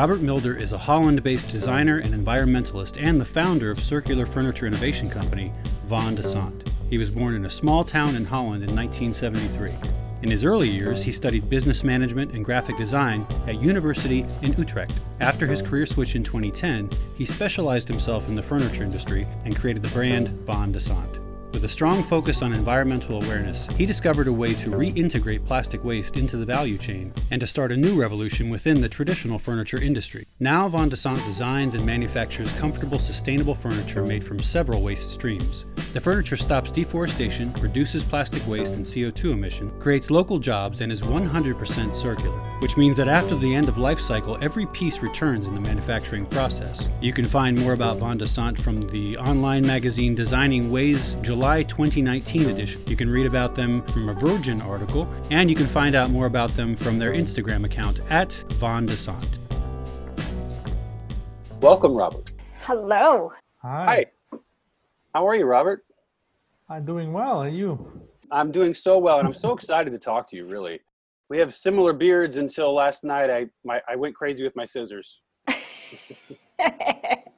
Robert Milder is a Holland based designer and environmentalist and the founder of circular furniture innovation company Van de Sant. He was born in a small town in Holland in 1973. In his early years, he studied business management and graphic design at University in Utrecht. After his career switch in 2010, he specialized himself in the furniture industry and created the brand Van de Sant. With a strong focus on environmental awareness, he discovered a way to reintegrate plastic waste into the value chain and to start a new revolution within the traditional furniture industry. Now, Van de Sant designs and manufactures comfortable, sustainable furniture made from several waste streams. The furniture stops deforestation, reduces plastic waste and CO2 emission, creates local jobs, and is 100% circular, which means that after the end of life cycle, every piece returns in the manufacturing process. You can find more about Van de Sant from the online magazine Designing Ways July 2019 edition. You can read about them from a Virgin article, and you can find out more about them from their Instagram account at Von de Sant. Welcome, Robert. Hello. Hi. How are you, Robert? I'm doing well. And you? I'm doing so well, and I'm so excited to talk to you. Really, we have similar beards. Until last night, I my I went crazy with my scissors.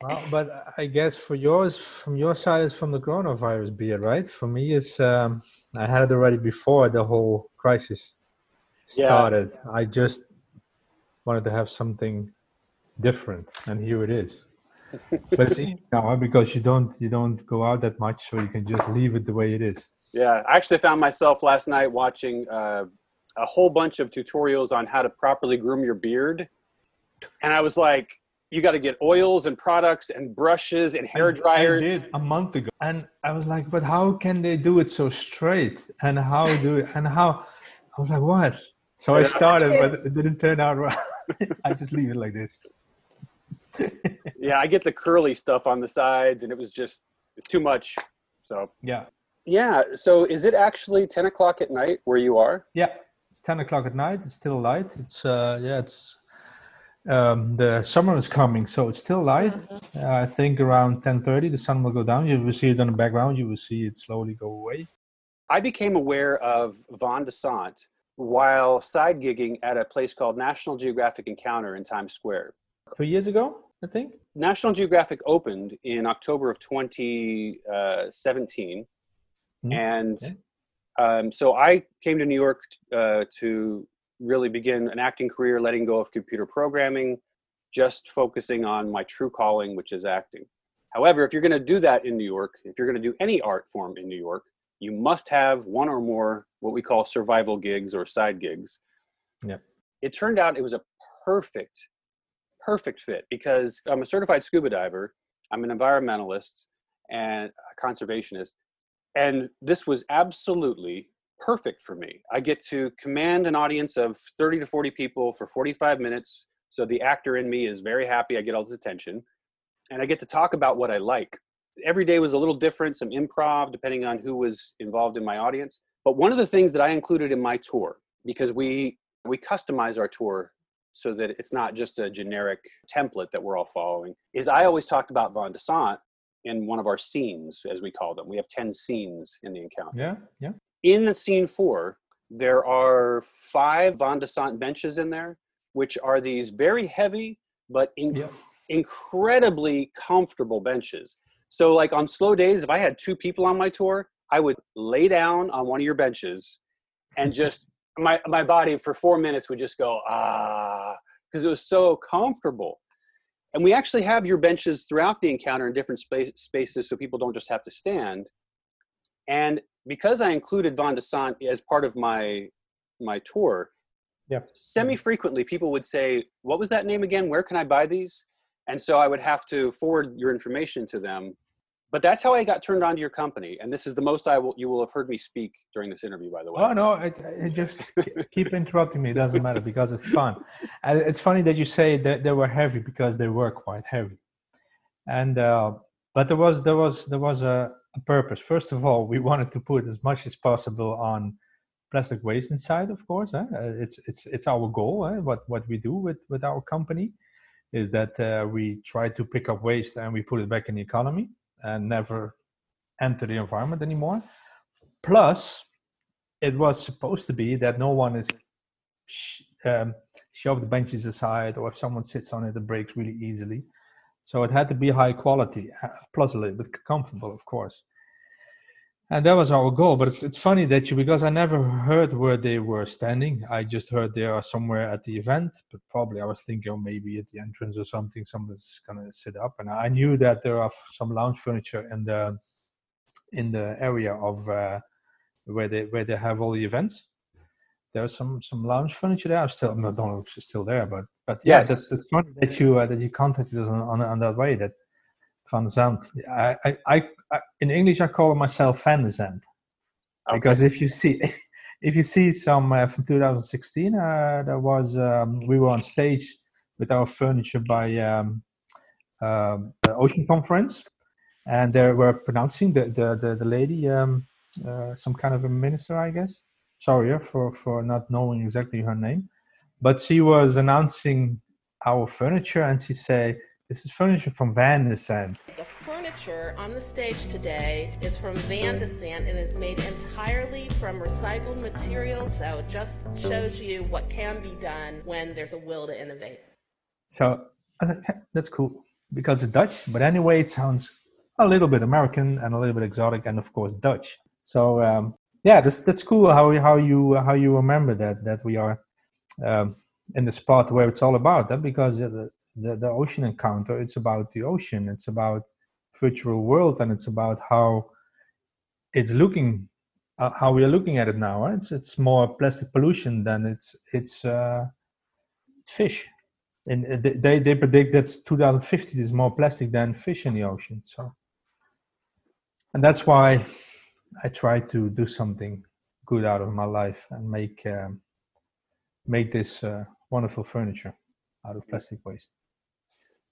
well, but I guess for yours, from your side, it's from the coronavirus beard, right? For me, it's um, I had it already before the whole crisis started. Yeah. I just wanted to have something different, and here it is but it's easy now because you don't you don't go out that much, so you can just leave it the way it is. Yeah, I actually found myself last night watching uh, a whole bunch of tutorials on how to properly groom your beard, and I was like, you got to get oils and products and brushes and hair dryers. I did a month ago, and I was like, but how can they do it so straight? And how do it? And how? I was like, what? So I started, but it didn't turn out right. I just leave it like this yeah, I get the curly stuff on the sides, and it was just too much. So yeah, yeah. So is it actually ten o'clock at night where you are? Yeah, it's ten o'clock at night. It's still light. It's uh, yeah, it's um, the summer is coming, so it's still light. Uh, I think around ten thirty, the sun will go down. You will see it on the background. You will see it slowly go away. I became aware of Van de Sant while side gigging at a place called National Geographic Encounter in Times Square two years ago, I think. National Geographic opened in October of 2017. Uh, mm-hmm. And okay. um, so I came to New York uh, to really begin an acting career, letting go of computer programming, just focusing on my true calling, which is acting. However, if you're going to do that in New York, if you're going to do any art form in New York, you must have one or more what we call survival gigs or side gigs. Yeah. It turned out it was a perfect perfect fit because I'm a certified scuba diver, I'm an environmentalist and a conservationist, and this was absolutely perfect for me. I get to command an audience of 30 to 40 people for 45 minutes. So the actor in me is very happy. I get all this attention. And I get to talk about what I like. Every day was a little different, some improv depending on who was involved in my audience. But one of the things that I included in my tour, because we we customize our tour so that it's not just a generic template that we're all following is i always talked about Von de sant in one of our scenes as we call them we have 10 scenes in the encounter yeah yeah in the scene four there are five van de sant benches in there which are these very heavy but inc- yeah. incredibly comfortable benches so like on slow days if i had two people on my tour i would lay down on one of your benches and just my my body for four minutes would just go ah because it was so comfortable. And we actually have your benches throughout the encounter in different space, spaces so people don't just have to stand. And because I included Von de Sant as part of my my tour, yeah. semi frequently people would say, "What was that name again? Where can I buy these?" And so I would have to forward your information to them but that's how I got turned on to your company. And this is the most I will you will have heard me speak during this interview, by the way. Oh no, it, it just keep interrupting me. It doesn't matter because it's fun. And it's funny that you say that they were heavy because they were quite heavy. And uh, but there was there was there was a purpose. First of all, we wanted to put as much as possible on plastic waste inside. Of course, eh? it's it's it's our goal. Eh? What what we do with with our company is that uh, we try to pick up waste and we put it back in the economy and never enter the environment anymore. Plus, it was supposed to be that no one is um, shove the benches aside, or if someone sits on it, it breaks really easily. So it had to be high quality, uh, plus a little bit comfortable, of course. And that was our goal. But it's, it's funny that you, because I never heard where they were standing. I just heard they are somewhere at the event, but probably I was thinking oh, maybe at the entrance or something, someone's going to sit up. And I knew that there are some lounge furniture in the, in the area of uh, where they, where they have all the events there's some some lounge furniture there. I'm still I don't know if it's still there, but but yeah, yes. that's, that's funny that you uh, that you contacted us on, on, on that way. That Van Zandt. I, I, I, I in English I call myself Van Zandt okay. because if you see if you see some uh, from 2016, uh, there was um, we were on stage with our furniture by um, uh, the Ocean Conference, and they were pronouncing the the the, the lady um, uh, some kind of a minister, I guess sorry for for not knowing exactly her name, but she was announcing our furniture, and she said, "This is furniture from Van de Sant." The furniture on the stage today is from Van de Sant and is made entirely from recycled materials. So it just shows you what can be done when there's a will to innovate. So that's cool because it's Dutch, but anyway, it sounds a little bit American and a little bit exotic, and of course Dutch. So um, yeah, that's that's cool how how you how you remember that that we are um, in the spot where it's all about that because the, the the ocean encounter it's about the ocean it's about virtual world and it's about how it's looking uh, how we are looking at it now right? it's it's more plastic pollution than it's it's uh, fish. And uh, they they predict that 2050 there's more plastic than fish in the ocean so. And that's why I try to do something good out of my life and make um, make this uh, wonderful furniture out of plastic waste.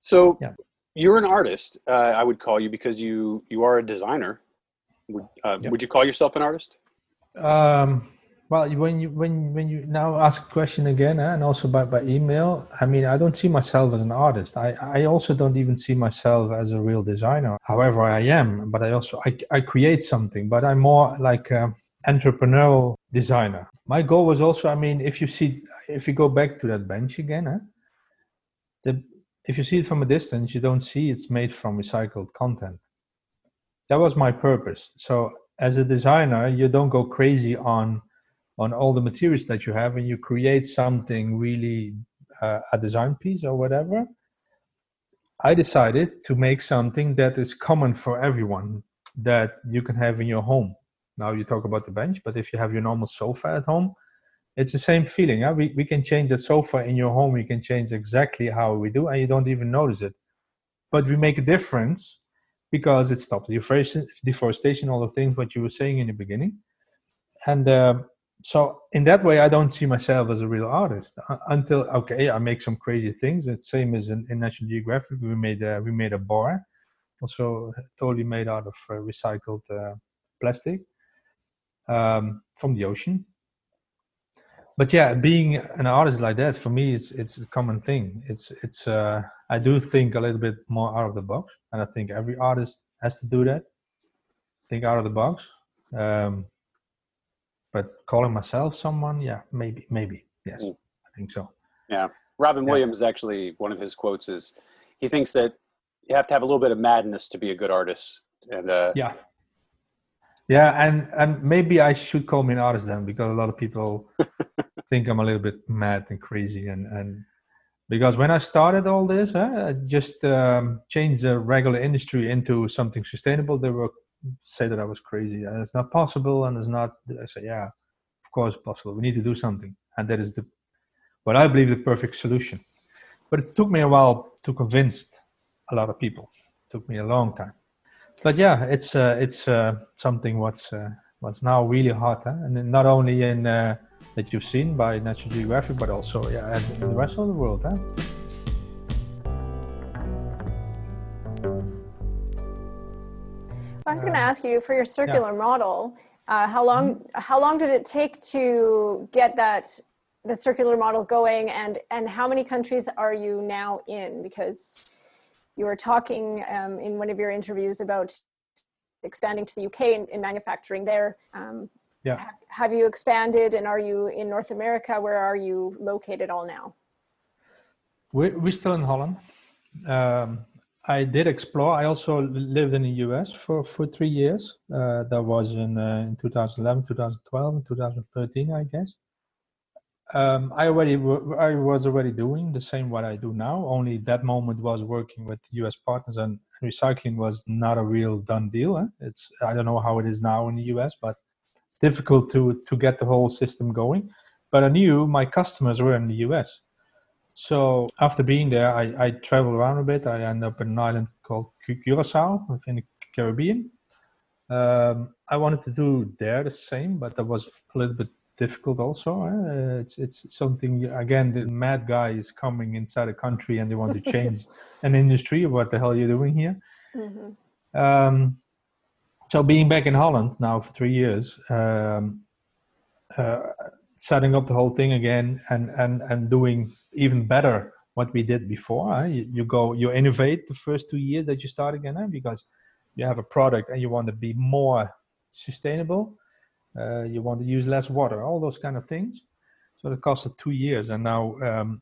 So yeah. you're an artist, uh, I would call you because you you are a designer. Would uh, yeah. would you call yourself an artist? Um, well, when you when when you now ask a question again, eh, and also by, by email, I mean, I don't see myself as an artist. I, I also don't even see myself as a real designer. However, I am, but I also I, I create something. But I'm more like an entrepreneurial designer. My goal was also, I mean, if you see, if you go back to that bench again, eh, the if you see it from a distance, you don't see it's made from recycled content. That was my purpose. So as a designer, you don't go crazy on on all the materials that you have and you create something really uh, a design piece or whatever i decided to make something that is common for everyone that you can have in your home now you talk about the bench but if you have your normal sofa at home it's the same feeling huh? we, we can change that sofa in your home we can change exactly how we do and you don't even notice it. But we make a difference because it stops deforestation, all the things what you were saying in the beginning. And uh, so in that way i don't see myself as a real artist uh, until okay i make some crazy things. It's the same as in, in national geographic. We made a, we made a bar also totally made out of uh, recycled uh, plastic um, from the ocean but yeah being an artist like that for me it's it's a common thing it's it's uh, i do think a little bit more out of the box and i think every artist has to do that think out of the box um, but calling myself someone, yeah, maybe, maybe, yes, mm. I think so. Yeah, Robin yeah. Williams actually one of his quotes is he thinks that you have to have a little bit of madness to be a good artist, and uh, yeah, yeah, and and maybe I should call me an artist then because a lot of people think I'm a little bit mad and crazy, and and because when I started all this, huh, I just um, changed the regular industry into something sustainable. They were say that I was crazy and it's not possible and it's not I say yeah of course possible. We need to do something. And that is the what I believe the perfect solution. But it took me a while to convince a lot of people. It took me a long time but yeah it's uh, it's uh, something what's uh, what's now really hot huh? and not only in uh, that you've seen by National Geographic but also yeah in the rest of the world huh? I was going to ask you for your circular yeah. model. Uh, how long mm-hmm. how long did it take to get that the circular model going, and and how many countries are you now in? Because you were talking um, in one of your interviews about expanding to the UK in, in manufacturing there. Um, yeah. Have, have you expanded, and are you in North America? Where are you located all now? We, we're still in Holland. Um, I did explore. I also lived in the US for, for three years. Uh, that was in, uh, in 2011, 2012, and 2013, I guess. Um, I already I was already doing the same what I do now. Only that moment was working with U.S. partners, and recycling was not a real done deal. Eh? It's I don't know how it is now in the U.S., but it's difficult to to get the whole system going. But I knew my customers were in the U.S. So after being there, I, I traveled around a bit. I ended up in an island called Curacao within the Caribbean. Um, I wanted to do there the same, but that was a little bit difficult also. Uh, it's it's something again. The mad guy is coming inside a country and they want to change an industry. What the hell are you doing here? Mm-hmm. Um, so being back in Holland now for three years, um, uh, setting up the whole thing again and and and doing even better what we did before huh? you, you, go you innovate the first two years that you start again huh? because you have a product and you want to be more sustainable uh, you want to use less water all those kind of things so it costed two years and now um,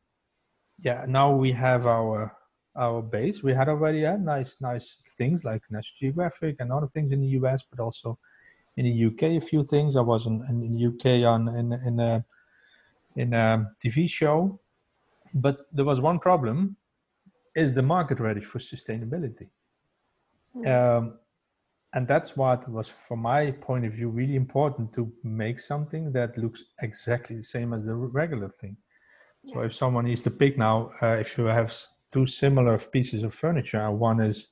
yeah now we have our our base we had already had nice nice things like national geographic and other things in the us but also in the UK a few things. I was in, in the UK on in in a in a TV show, but there was one problem: is the market ready for sustainability? Mm. Um, and that's what was, from my point of view, really important to make something that looks exactly the same as the regular thing. Yeah. So if someone needs to pick now, uh, if you have two similar pieces of furniture, one is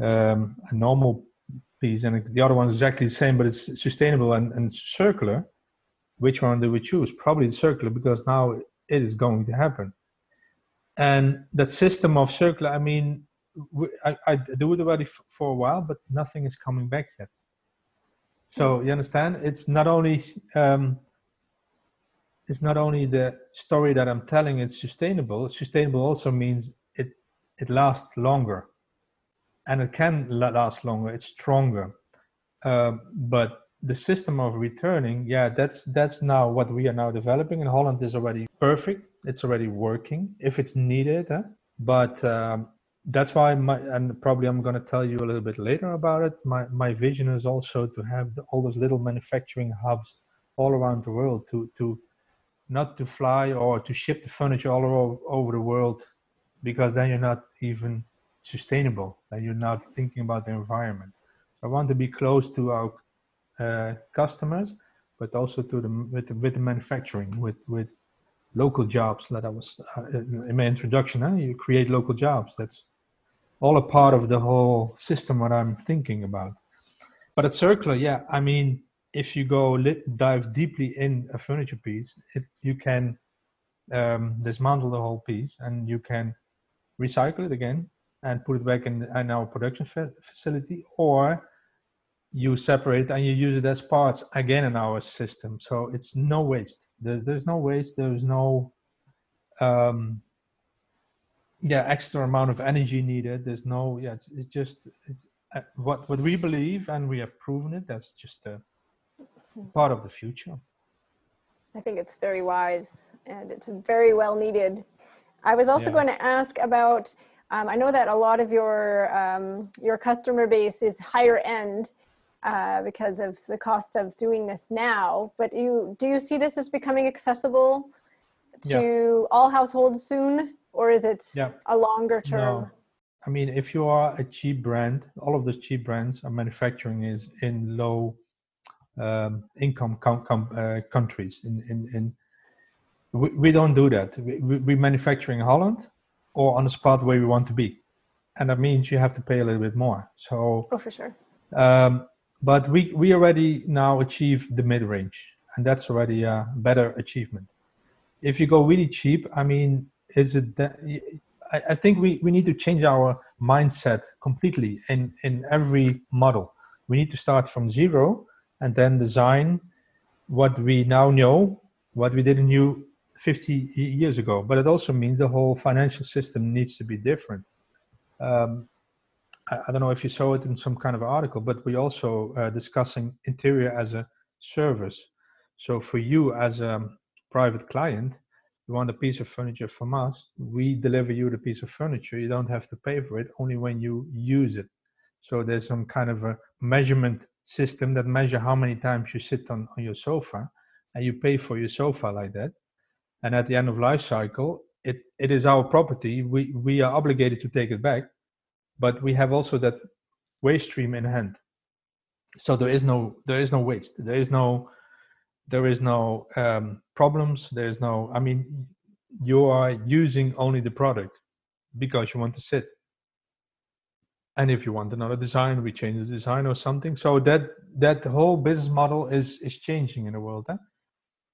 um, a normal piece and the other one is exactly the same but it's sustainable and, and circular which one do we choose probably the circular because now it is going to happen and that system of circular i mean i, I do it already f- for a while but nothing is coming back yet. So you understand? It's not only um, it's not only the story that i'm telling it's sustainable. Sustainable also means it it lasts longer. And it can last longer it's stronger. Um, but the system of returning yeah that's that's now what we are now developing in holland is already perfect. It's already working if it's needed huh? but um, that's why my and probably i'm going to tell you a little bit later about it. My my vision is also to have the, all those little manufacturing hubs all around the world to to not to fly or to ship the furniture all over, over the world because then you're not even sustainable that you're not thinking about the environment. So i want to be close to our uh, customers but also to the with, the, with the manufacturing with with local jobs that i was uh, in my introduction huh? you create local jobs. That's all a part of the whole system what i'm thinking about but at circular yeah i mean if you go lit, dive deeply in a furniture piece it, you can um, dismantle the whole piece and you can recycle it again and put it back in, in our production fa- facility, or you separate and you use it as parts again in our system. So it's no waste. There's, there's no waste. There's no um, yeah extra amount of energy needed. There's no yeah. It's, it's just it's uh, what what we believe and we have proven it. That's just a part of the future. I think it's very wise and it's very well needed. I was also yeah. going to ask about um, I know that a lot of your um, your customer base is higher end uh, because of the cost of doing this now. But you do you see this as becoming accessible to yeah. all households soon, or is it yeah. a longer term? No. I mean, if you are a cheap brand, all of the cheap brands are manufacturing is in low um, income com- com- uh, countries. In, in, in we, we, don't do that. We, we, we manufacture in Holland, or on the spot where we want to be and that means you have to pay a little bit more so oh for sure um, but we we already now achieve the mid range and that's already a better achievement if you go really cheap i mean is it that I, I think we, we need to change our mindset completely in in every model we need to start from zero and then design what we now know what we didn't know 50 years ago. But it also means the whole financial system needs to be different. Um, I, I, don't know if you saw it in some kind of article, but we also uh, discussing interior as a service. So for you as a private client, you want a piece of furniture from us, we deliver you the piece of furniture. You don't have to pay for it only when you use it. So there's some kind of a measurement system that measure how many times you sit on, on your sofa and you pay for your sofa like that. And at the end of life cycle, it, it is our property. We, we are obligated to take it back, but we have also that waste stream in hand. So there is no there is no waste. There is no there is no um, problems. There is no. I mean, you are using only the product because you want to sit and if you want another design we change the design or something so that that whole business model is is changing in the world huh?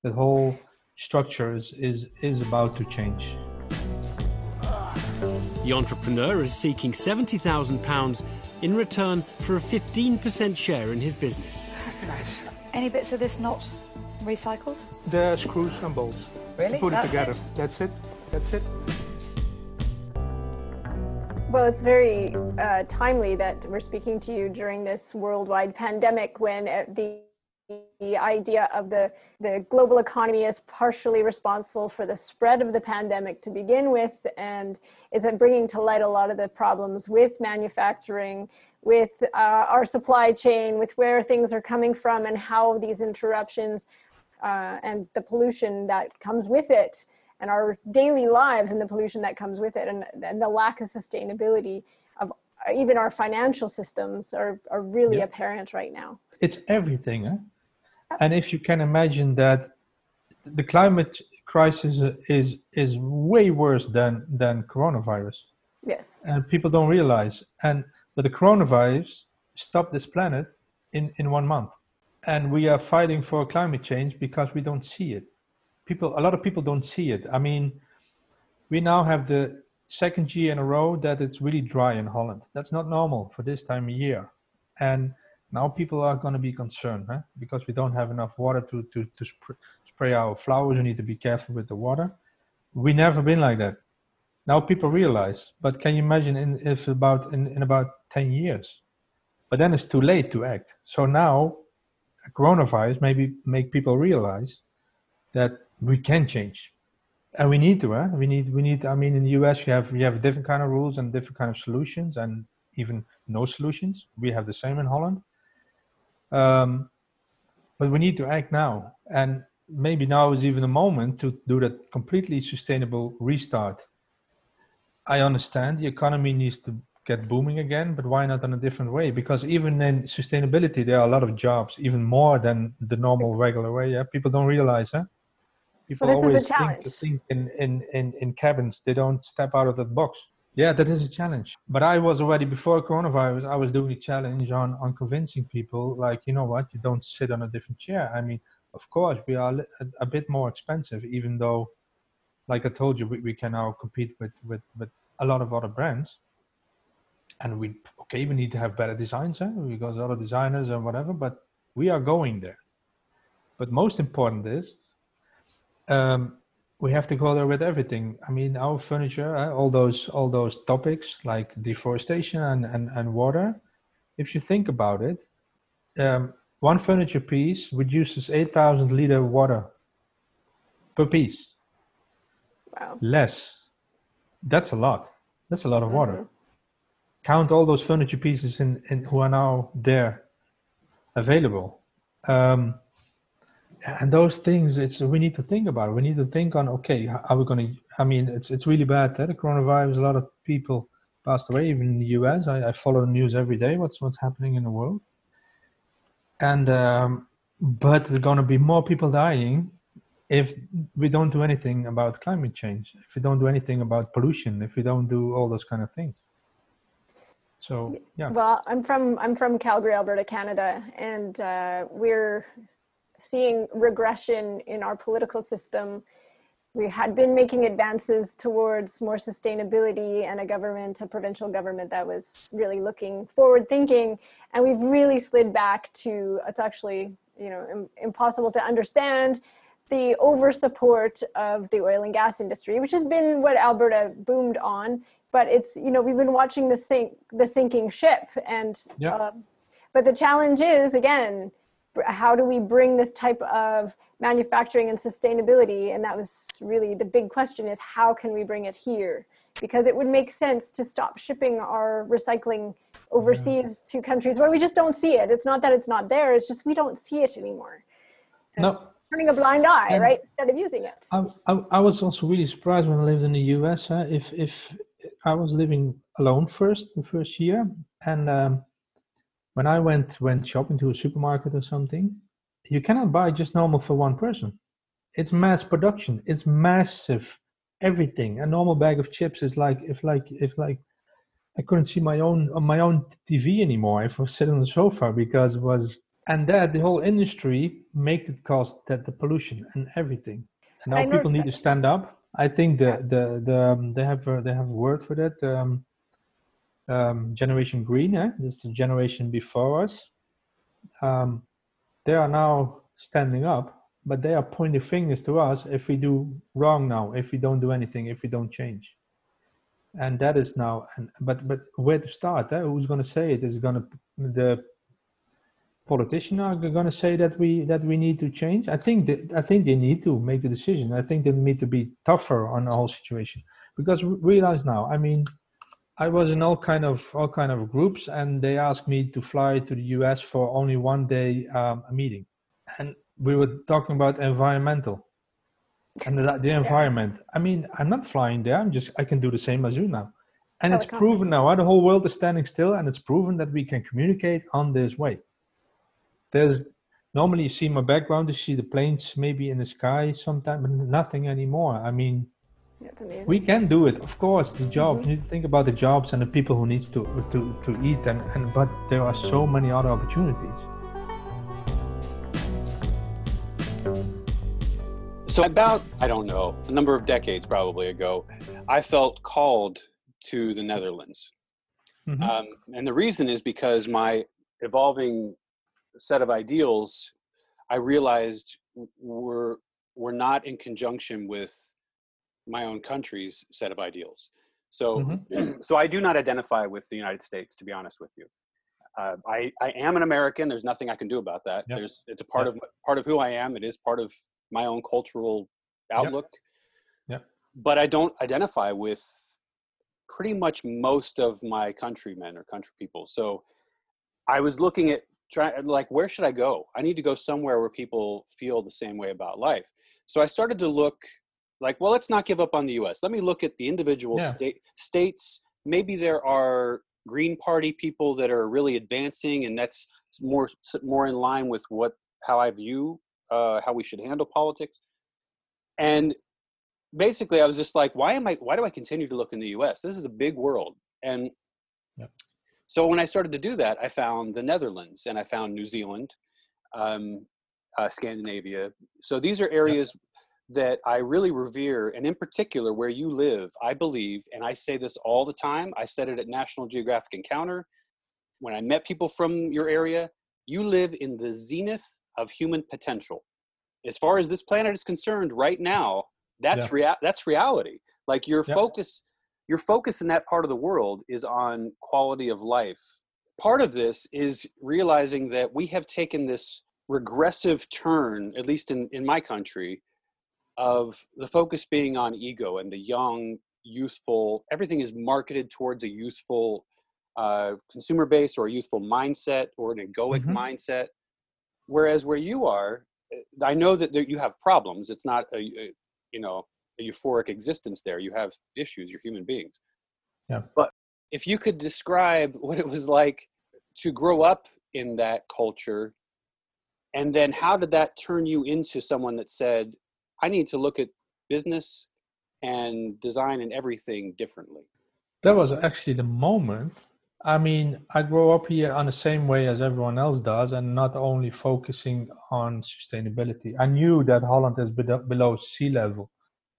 the whole structure is is is about to change the entrepreneur is seeking £70,000 in return for a 15% share in his business. Any bits of this not recycled? The screws and bolts. Really? Put That's it together. It? That's it. That's it. Well, it's very uh, timely that we're speaking to you during this worldwide pandemic when uh, the the idea of the, the global economy is partially responsible for the spread of the pandemic to begin with, and it's bringing to light a lot of the problems with manufacturing, with uh, our supply chain, with where things are coming from, and how these interruptions uh, and the pollution that comes with it and our daily lives and the pollution that comes with it and, and the lack of sustainability of even our financial systems are, are really yeah. apparent right now. It's everything. Eh? And if you can imagine that the climate crisis is is way worse than than coronavirus. Yes. And people don't realize. And but the coronavirus stopped this planet in, in one month. And we are fighting for climate change because we don't see it. People a lot of people don't see it. I mean we now have the second year in a row that it's really dry in holland. That's not normal for this time of year. And now people are going to be concerned huh? because we don't have enough water to, to, to sp- spray our flowers. We need to be careful with the water. We never been like that now people realize but can you imagine in if about in, in about 10 years? But then it's too late to act. So now coronavirus maybe make people realize that we can change. And we need to huh? we need we need i mean in the us you have you have different kind of rules and different kind of solutions and even no solutions. We have the same in holland. Um, but we need to act now. And maybe now is even a moment to do that completely sustainable restart i understand the economy needs to get booming again but why not in a different way? Because even in sustainability there are a lot of jobs even more than the normal regular way yeah? People don't realize huh? people well, always think, think in, in, in, in cabins. They don't step out of that box. Yeah that is a challenge. But i was already before coronavirus i was doing a challenge on on convincing people like you know what? You don't sit on a different chair. I mean of course we are a, a bit more expensive even though like i told you we, we can now compete with, with with a lot of other brands and we okay we need to have better designs huh? because other designers and whatever but we are going there but most important is um, we have to go there with everything. I mean, our furniture, uh, all those all those topics like deforestation and, and, and water. If you think about it, um, one furniture piece reduces eight thousand liter water per piece. Wow. Less. That's a lot. That's a lot of mm-hmm. water. Count all those furniture pieces in, in who are now there available. Um, and those things it's we need to think about it. we need to think on okay are we going to i mean it's it's really bad that the coronavirus a lot of people passed away even in the us i, I follow news every day what's what's happening in the world and um, but there's going to be more people dying if we don't do anything about climate change if we don't do anything about pollution if we don't do all those kind of things so yeah well i'm from i'm from calgary alberta canada and uh, we're seeing regression in our political system. We had been making advances towards more sustainability and a government, a provincial government that was really looking forward thinking. And we've really slid back to it's actually, you know, impossible to understand the over support of the oil and gas industry, which has been what Alberta boomed on. But it's, you know, we've been watching the sink, the sinking ship. And, yeah. uh, but the challenge is, again, how do we bring this type of manufacturing and sustainability and that was really the big question is how can we bring it here because it would make sense to stop shipping our recycling overseas to countries where we just don't see it it's not that it's not there it's just we don't see it anymore no. Turning a blind eye and right instead of using it I, I, I, was also really surprised when i lived in the us uh, if if i was living alone first the first year and um, when I went went shopping to a supermarket or something, you cannot buy just normal for one person. It's mass production. It's massive. Everything. A normal bag of chips is like if like if like I couldn't see my own on my own TV anymore if I was sitting on the sofa because it was and that the whole industry make it cost that the pollution and everything. And now people need to stand up. I think the the the um, they have a, they have a word for that. Um, um, Generation Green, eh? this is the generation before us, um, they are now standing up, but they are pointing fingers to us if we do wrong now, if we don't do anything, if we don't change. And that is now, and, but but where to start? Eh? Who's going to say it? Is going to the politicians are going to say that we that we need to change? I think that I think they need to make the decision. I think they need to be tougher on the whole situation because realize now. I mean, I was in all kind of all kind of groups, and they asked me to fly to the U.S. for only one day um, a meeting, and we were talking about environmental and the, the environment. I mean, I'm not flying there. I'm just I can do the same as you now, and it's proven now. The whole world is standing still, and it's proven that we can communicate on this way. There's normally you see my background, you see the planes maybe in the sky sometimes, but nothing anymore. I mean, amazing. We can do it, of course. The jobs mm-hmm. you need to think about the jobs and the people who needs to to to eat, and and but there are so many other opportunities. So about I don't know a number of decades probably ago, I felt called to the Netherlands, mm-hmm. um, and the reason is because my evolving set of ideals, I realized were were not in conjunction with my own country's set of ideals. So, mm-hmm. so I do not identify with the United States, to be honest with you. Uh, I, I am an American. There's nothing I can do about that. Yep. There's, it's a part yep. of part of who I am. It is part of my own cultural outlook. Yep. yep. But I don't identify with pretty much most of my countrymen or country people. So I was looking at trying like where should I go? I need to go somewhere where people feel the same way about life. So I started to look like well let's not give up on the us let me look at the individual yeah. state states maybe there are green party people that are really advancing and that's more more in line with what how i view uh, how we should handle politics and basically i was just like why am i why do i continue to look in the us this is a big world and. So when i started to do that i found the netherlands and i found new zealand um, uh, scandinavia so these are areas that I really revere, and in particular, where you live, I believe, and I say this all the time. I said it at National Geographic Encounter. When I met people from your area, you live in the zenith of human potential. As far as this planet is concerned, right now, that's yeah. rea- that's reality. Like your yeah. focus, your focus in that part of the world is on quality of life. Part of this is realizing that we have taken this regressive turn, at least in, in my country, of the focus being on ego and the young, youthful, everything is marketed towards a youthful uh, consumer base or a youthful mindset or an egoic mm-hmm. mindset. Whereas where you are, eh, I know that you have problems. It's not a, a, you know euphoric existence there. You have issues. You're human beings. Yeah. But if you could describe what it was like to grow up in that culture, and then how did that turn you into someone that said, I need to look at business and design and everything differently. That was actually the moment. I mean, I grow up here on the same way as everyone else does, and not only focusing on sustainability. I knew that Holland is below sea level,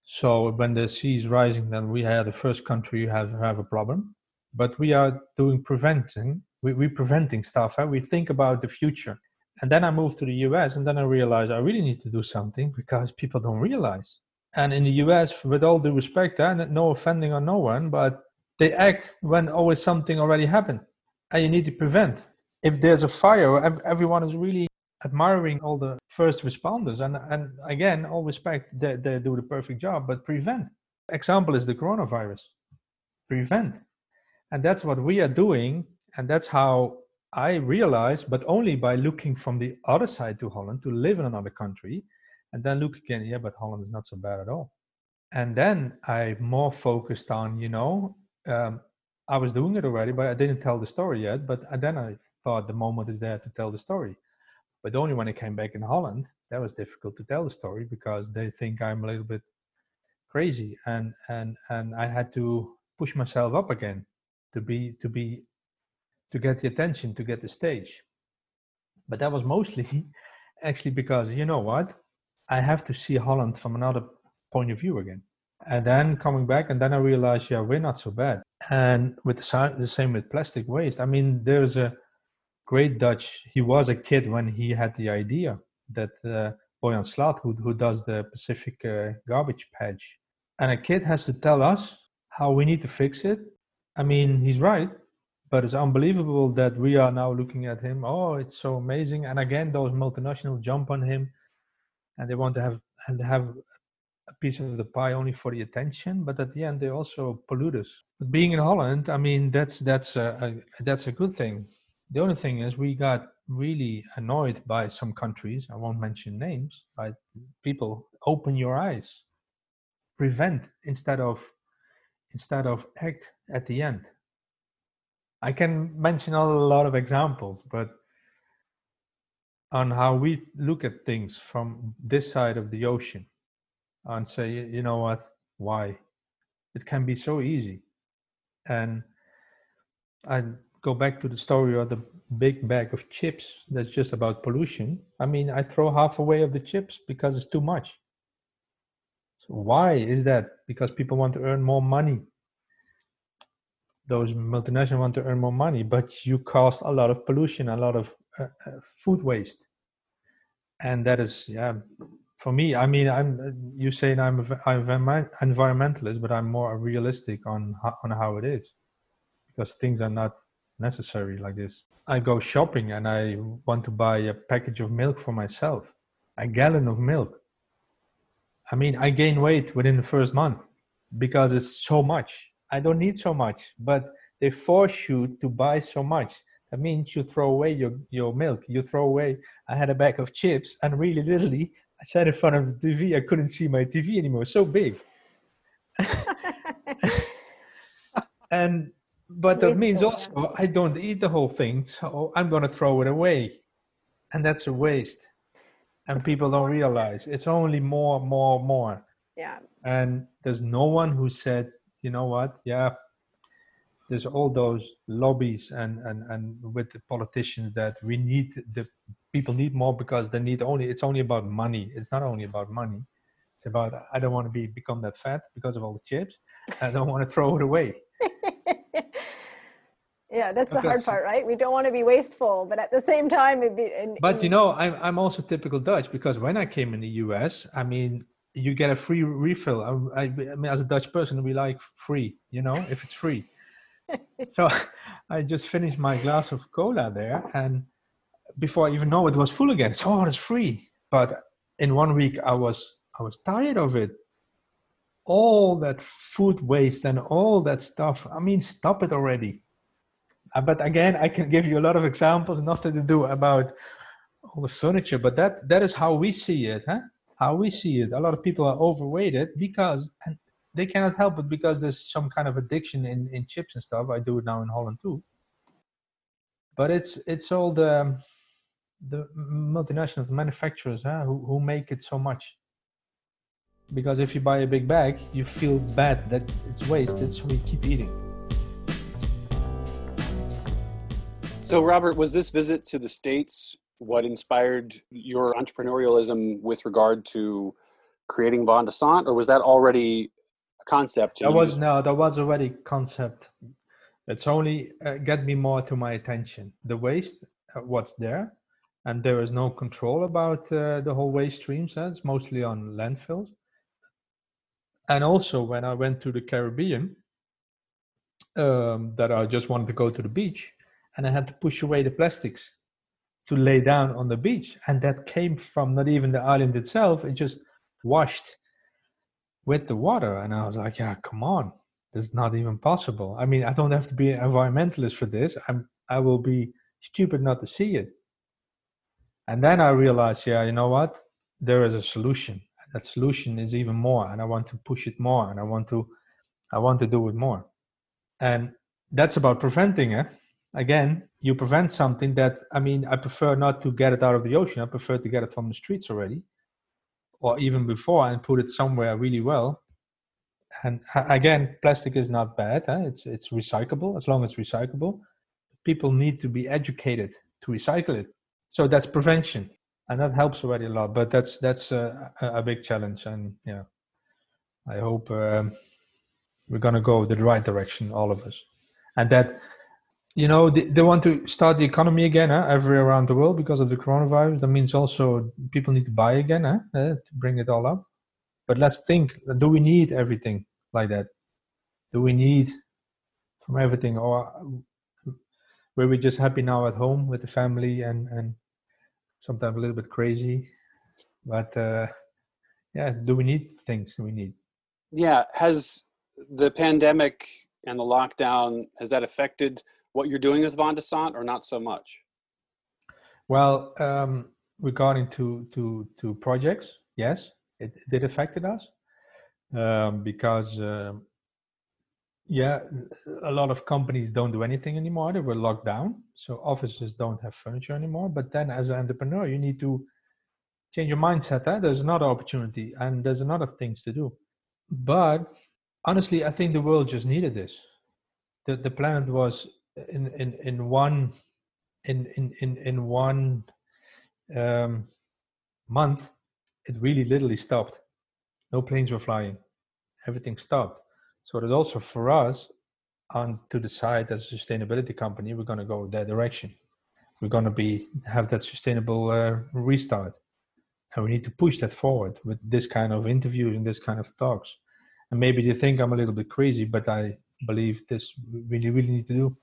so when the sea is rising, then we are the first country who have have a problem. But we are doing preventing. We we preventing stuff. We think about the future. And then I moved to the US and then I realized I really need to do something because people don't realize. And in the US, with all due respect, and no offending on no one, but they act when always something already happened and you need to prevent. If there's a fire, everyone is really admiring all the first responders. And, and again, all respect, they, they do the perfect job, but prevent. Example is the coronavirus. Prevent. And that's what we are doing. And that's how I realized, but only by looking from the other side to Holland to live in another country and then look again, yeah, but Holland is not so bad at all. And then I more focused on, you know, um, I was doing it already, but I didn't tell the story yet. But then I thought the moment is there to tell the story. But only when I came back in Holland, that was difficult to tell the story because they think I'm a little bit crazy, and and and I had to push myself up again to be to be to get the attention, to get the stage. But that was mostly actually because you know what, I have to see Holland from another point of view again. And then coming back, and then I realized, yeah, we're not so bad. And with the, the same with plastic waste. I mean, there's a great Dutch. He was a kid when he had the idea that uh, Boyan Slat, who, who does the Pacific uh, garbage patch, and a kid has to tell us how we need to fix it. I mean, he's right, but it's unbelievable that we are now looking at him. Oh, it's so amazing! And again, those multinational jump on him, and they want to have and have a piece of the pie only for the attention. But at the end, they also pollute us. But being in Holland, I mean, that's that's a, a that's a good thing the only thing is, we got really annoyed by some countries. I won't mention names, but people open your eyes, prevent instead of instead of act at the end. I can mention a lot of examples, but on how we look at things from this side of the ocean and say, you know what, why? It can be so easy. And I go back to the story of the big bag of chips that's just about pollution i mean i throw half away of the chips because it's too much. So why is that? Because people want to earn more money. Those multinationals want to earn more money but you cause a lot of pollution a lot of uh, uh, food waste. And that is yeah for me i mean i'm you saying i'm i'm environmentalist but i'm more realistic on on how it is. Because things are not necessary like this. I go shopping and I want to buy a package of milk for myself, a gallon of milk. I mean, I gain weight within the first month because it's so much. I don't need so much, but they force you to buy so much. That means you throw away your, your milk. You throw away. I had a bag of chips, and really, literally, I sat in front of the TV. I couldn't see my TV anymore. So big. and but that means also I don't eat the whole thing, so I'm going to throw it away, and that's a waste. And people don't realize it's only more, more, more. Yeah. And there's no one who said, you know what? Yeah, there's all those lobbies and and and with the politicians that we need the people need more because they need only it's only about money. It's not only about money. It's about I don't want to be become that fat because of all the chips. I don't want to throw it away. Yeah that's the hard part right? We don't want to be wasteful but at the same time it'd be and, but you know I'm, I'm also typical dutch because when i came in the us i mean you get a free refill. I, I, I mean as a dutch person we like free you know if it's free. So i just finished my glass of cola there and before i even know it was full again so oh it's free. But in one week i was i was tired of it. All that food waste and all that stuff i mean stop it already Uh, but again, I can give you a lot of examples, nothing to do about all the furniture, but that that is how we see it, huh? How we see it. A lot of people are overweighted because and they cannot help it because there's some kind of addiction in, in chips and stuff. I do it now in Holland too. But it's it's all the the multinational manufacturers huh, who, who make it so much. Because if you buy a big bag, you feel bad that it's wasted, so you keep eating. So, Robert, was this visit to the States what inspired your entrepreneurialism with regard to creating Van de Sant, or was that already a concept? That was no, that was already concept. It's only uh, get me more to my attention. The waste, uh, what's there, and there is no control about uh, the whole waste streams. Uh, it's mostly on landfills. And also, when I went to the Caribbean, um, that I just wanted to go to the beach, and I had to push away the plastics. to lay down on the beach. And that came from not even the island itself, it just washed with the water. And I was like, yeah, come on. This is not even possible. I mean, I don't have to be an environmentalist for this. I'm I will be stupid not to see it. And then I realized, yeah, you know what? There is a solution. That solution is even more, and I want to push it more, and I want to, I want to do it more. And that's about preventing it. Again, you prevent something that I mean, I prefer not to get it out of the ocean. I prefer to get it from the streets already, or even before, and put it somewhere really well. And again, plastic is not bad. Huh? It's it's recyclable as long as recyclable. People need to be educated to recycle it so that's prevention and that helps already a lot but that's that's a, a big challenge and yeah i hope um, we're to go the right direction all of us and that you know they, they want to start the economy again huh, everywhere around the world because of the coronavirus that means also people need to buy again huh, uh, to bring it all up but let's think do we need everything like that do we need from everything or were we just happy now at home with the family and and sometimes a little bit crazy. But uh, yeah, do we need things we need? Yeah, has the pandemic and the lockdown has that affected what you're doing with Van or not so much? Well, um, regarding to to to projects, yes, it, it did affected us um, because um, yeah, a lot of companies don't do anything anymore. They were locked down. So offices don't have furniture anymore. But then as an entrepreneur, you need to change your mindset. Eh? There's another opportunity and there's another things to do. But honestly, I think the world just needed this. The the planet was in in, in one in in in, in one um, month, it really literally stopped. No planes were flying. Everything stopped so it is also for us on to decide as a sustainability company, we're going to go that direction. We're going to be have that sustainable uh, restart, and we need to push that forward with this kind of interviews and this kind of talks. And maybe they think I'm a little bit crazy, but I believe this really, really need to do.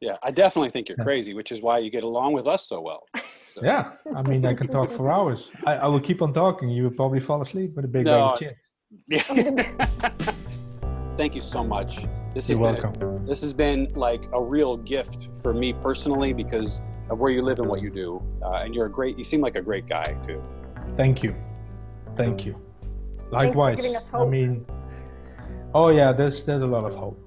Yeah, I definitely think you're yeah. crazy, which is why you get along with us so well. So. Yeah, I mean, I can talk for hours. I, I, will keep on talking. You will probably fall asleep with a big no. bag of Yeah. thank you so much. This You're has welcome. Been, this has been like a real gift for me personally because of where you live and what you do. Uh, and you're a great. You seem like a great guy too. Thank you. Thank you. Likewise. I mean, oh yeah, there's there's a lot of hope.